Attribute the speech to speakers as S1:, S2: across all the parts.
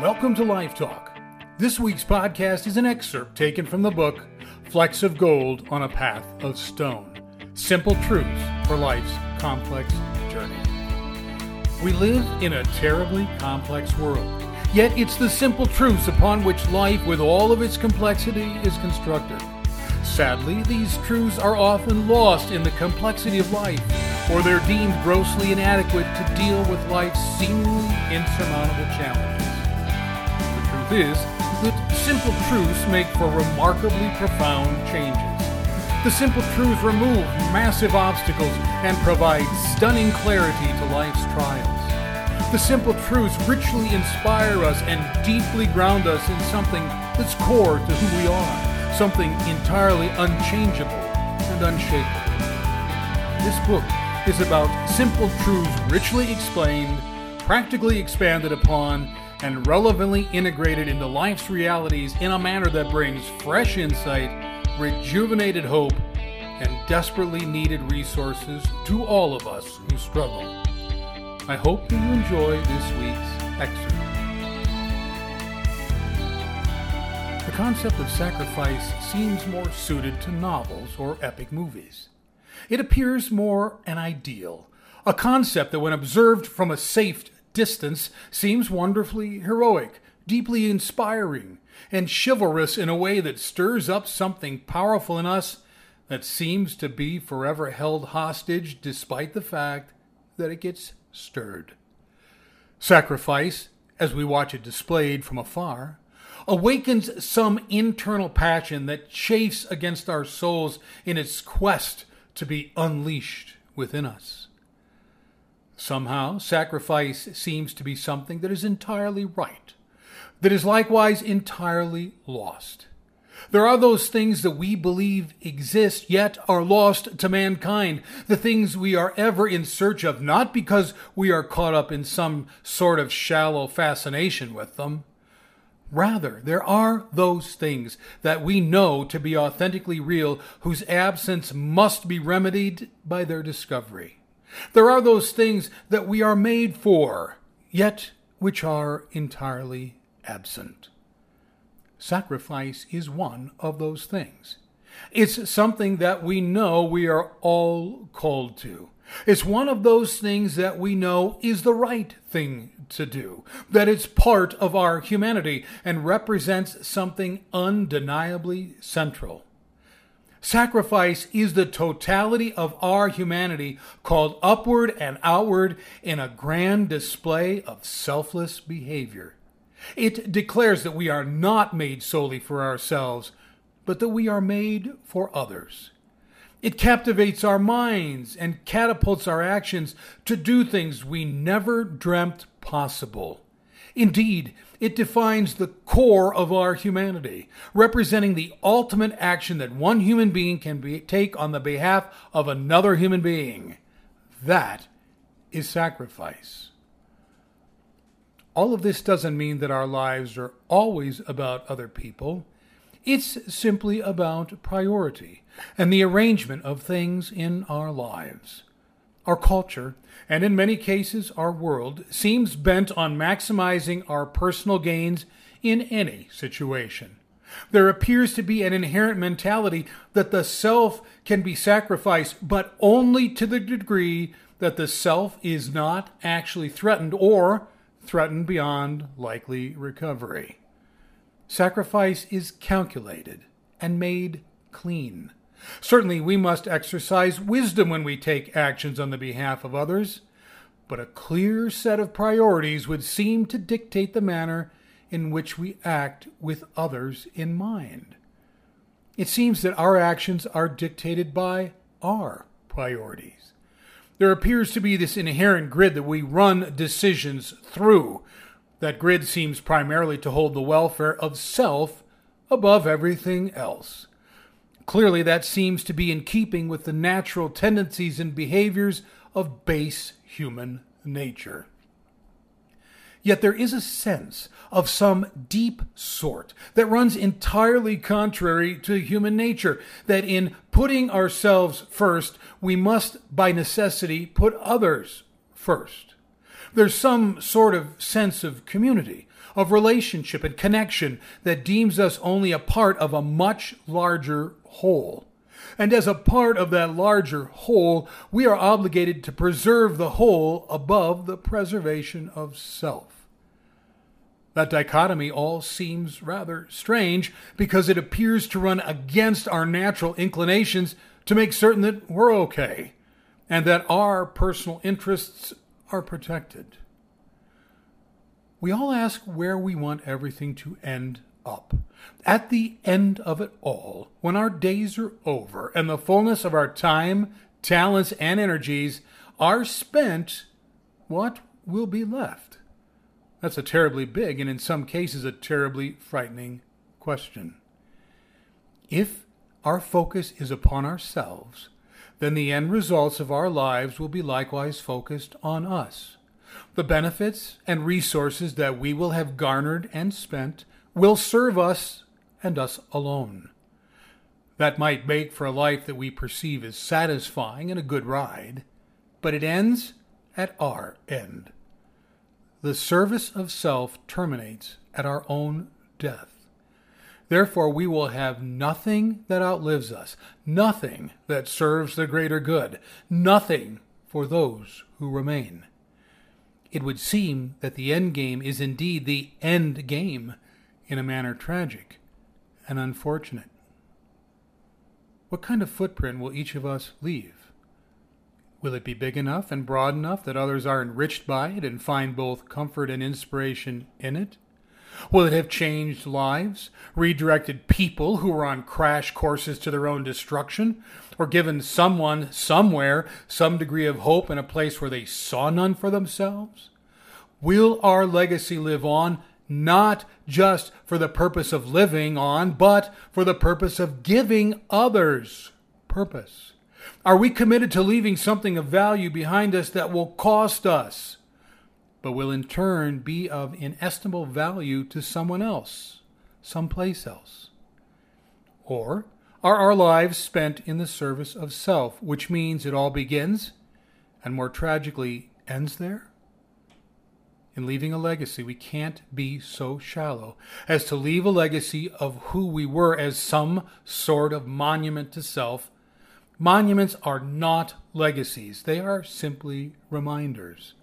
S1: Welcome to Life Talk. This week's podcast is an excerpt taken from the book Flecks of Gold on a Path of Stone Simple Truths for Life's Complex Journey. We live in a terribly complex world, yet it's the simple truths upon which life, with all of its complexity, is constructed. Sadly, these truths are often lost in the complexity of life, or they're deemed grossly inadequate to deal with life's seemingly insurmountable challenges is that simple truths make for remarkably profound changes. The simple truths remove massive obstacles and provide stunning clarity to life's trials. The simple truths richly inspire us and deeply ground us in something that's core to who we are, something entirely unchangeable and unshakable. This book is about simple truths richly explained, practically expanded upon, and relevantly integrated into life's realities in a manner that brings fresh insight, rejuvenated hope, and desperately needed resources to all of us who struggle. I hope you enjoy this week's excerpt. The concept of sacrifice seems more suited to novels or epic movies. It appears more an ideal, a concept that, when observed from a safe distance seems wonderfully heroic, deeply inspiring, and chivalrous in a way that stirs up something powerful in us that seems to be forever held hostage despite the fact that it gets stirred. Sacrifice, as we watch it displayed from afar, awakens some internal passion that chafes against our souls in its quest to be unleashed within us. Somehow, sacrifice seems to be something that is entirely right, that is likewise entirely lost. There are those things that we believe exist, yet are lost to mankind, the things we are ever in search of, not because we are caught up in some sort of shallow fascination with them. Rather, there are those things that we know to be authentically real, whose absence must be remedied by their discovery. There are those things that we are made for, yet which are entirely absent. Sacrifice is one of those things. It's something that we know we are all called to. It's one of those things that we know is the right thing to do, that it's part of our humanity and represents something undeniably central. Sacrifice is the totality of our humanity called upward and outward in a grand display of selfless behavior. It declares that we are not made solely for ourselves, but that we are made for others. It captivates our minds and catapults our actions to do things we never dreamt possible. Indeed, it defines the core of our humanity, representing the ultimate action that one human being can be, take on the behalf of another human being. That is sacrifice. All of this doesn't mean that our lives are always about other people. It's simply about priority and the arrangement of things in our lives. Our culture, and in many cases our world, seems bent on maximizing our personal gains in any situation. There appears to be an inherent mentality that the self can be sacrificed, but only to the degree that the self is not actually threatened or threatened beyond likely recovery. Sacrifice is calculated and made clean. Certainly, we must exercise wisdom when we take actions on the behalf of others, but a clear set of priorities would seem to dictate the manner in which we act with others in mind. It seems that our actions are dictated by our priorities. There appears to be this inherent grid that we run decisions through. That grid seems primarily to hold the welfare of self above everything else. Clearly, that seems to be in keeping with the natural tendencies and behaviors of base human nature. Yet there is a sense of some deep sort that runs entirely contrary to human nature, that in putting ourselves first, we must by necessity put others first. There's some sort of sense of community, of relationship and connection that deems us only a part of a much larger whole. And as a part of that larger whole, we are obligated to preserve the whole above the preservation of self. That dichotomy all seems rather strange because it appears to run against our natural inclinations to make certain that we're okay and that our personal interests are protected. We all ask where we want everything to end up. At the end of it all, when our days are over and the fullness of our time, talents, and energies are spent, what will be left? That's a terribly big and in some cases a terribly frightening question. If our focus is upon ourselves, then the end results of our lives will be likewise focused on us. The benefits and resources that we will have garnered and spent will serve us and us alone. That might make for a life that we perceive as satisfying and a good ride, but it ends at our end. The service of self terminates at our own death. Therefore, we will have nothing that outlives us, nothing that serves the greater good, nothing for those who remain. It would seem that the end game is indeed the end game, in a manner tragic and unfortunate. What kind of footprint will each of us leave? Will it be big enough and broad enough that others are enriched by it and find both comfort and inspiration in it? Will it have changed lives, redirected people who were on crash courses to their own destruction, or given someone somewhere some degree of hope in a place where they saw none for themselves? Will our legacy live on not just for the purpose of living on, but for the purpose of giving others purpose? Are we committed to leaving something of value behind us that will cost us, but will in turn be of inestimable value to someone else, someplace else? Or are our lives spent in the service of self, which means it all begins and more tragically ends there? In leaving a legacy, we can't be so shallow as to leave a legacy of who we were as some sort of monument to self. Monuments are not legacies, they are simply reminders.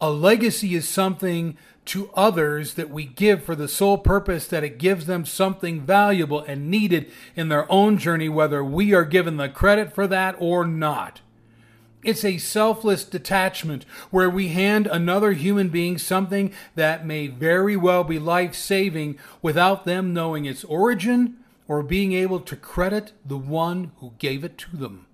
S1: A legacy is something to others that we give for the sole purpose that it gives them something valuable and needed in their own journey, whether we are given the credit for that or not. It's a selfless detachment where we hand another human being something that may very well be life saving without them knowing its origin or being able to credit the one who gave it to them.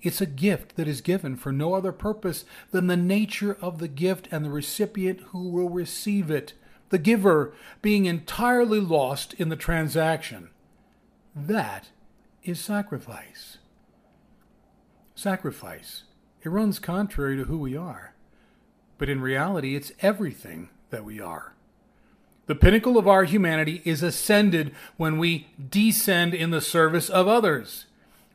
S1: It's a gift that is given for no other purpose than the nature of the gift and the recipient who will receive it, the giver being entirely lost in the transaction. That is sacrifice sacrifice. It runs contrary to who we are. But in reality, it's everything that we are. The pinnacle of our humanity is ascended when we descend in the service of others.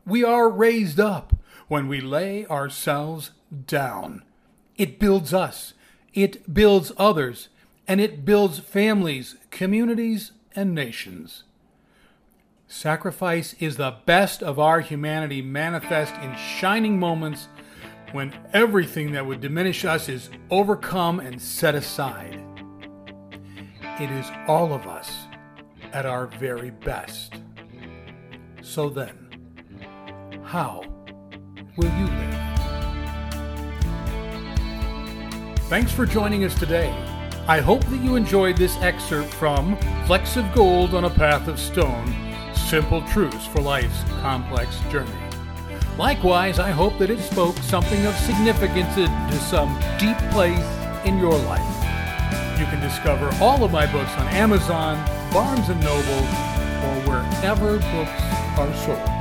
S1: We are raised up when we lay ourselves down. It builds us, it builds others, and it builds families, communities, and nations. Sacrifice is the best of our humanity manifest in shining moments when everything that would diminish us is overcome and set aside. It is all of us at our very best. So then, how will you live? Thanks for joining us today. I hope that you enjoyed this excerpt from Flecks of Gold on a Path of Stone simple truths for life's complex journey. Likewise, I hope that it spoke something of significance into some deep place in your life. You can discover all of my books on Amazon, Barnes & Noble, or wherever books are sold.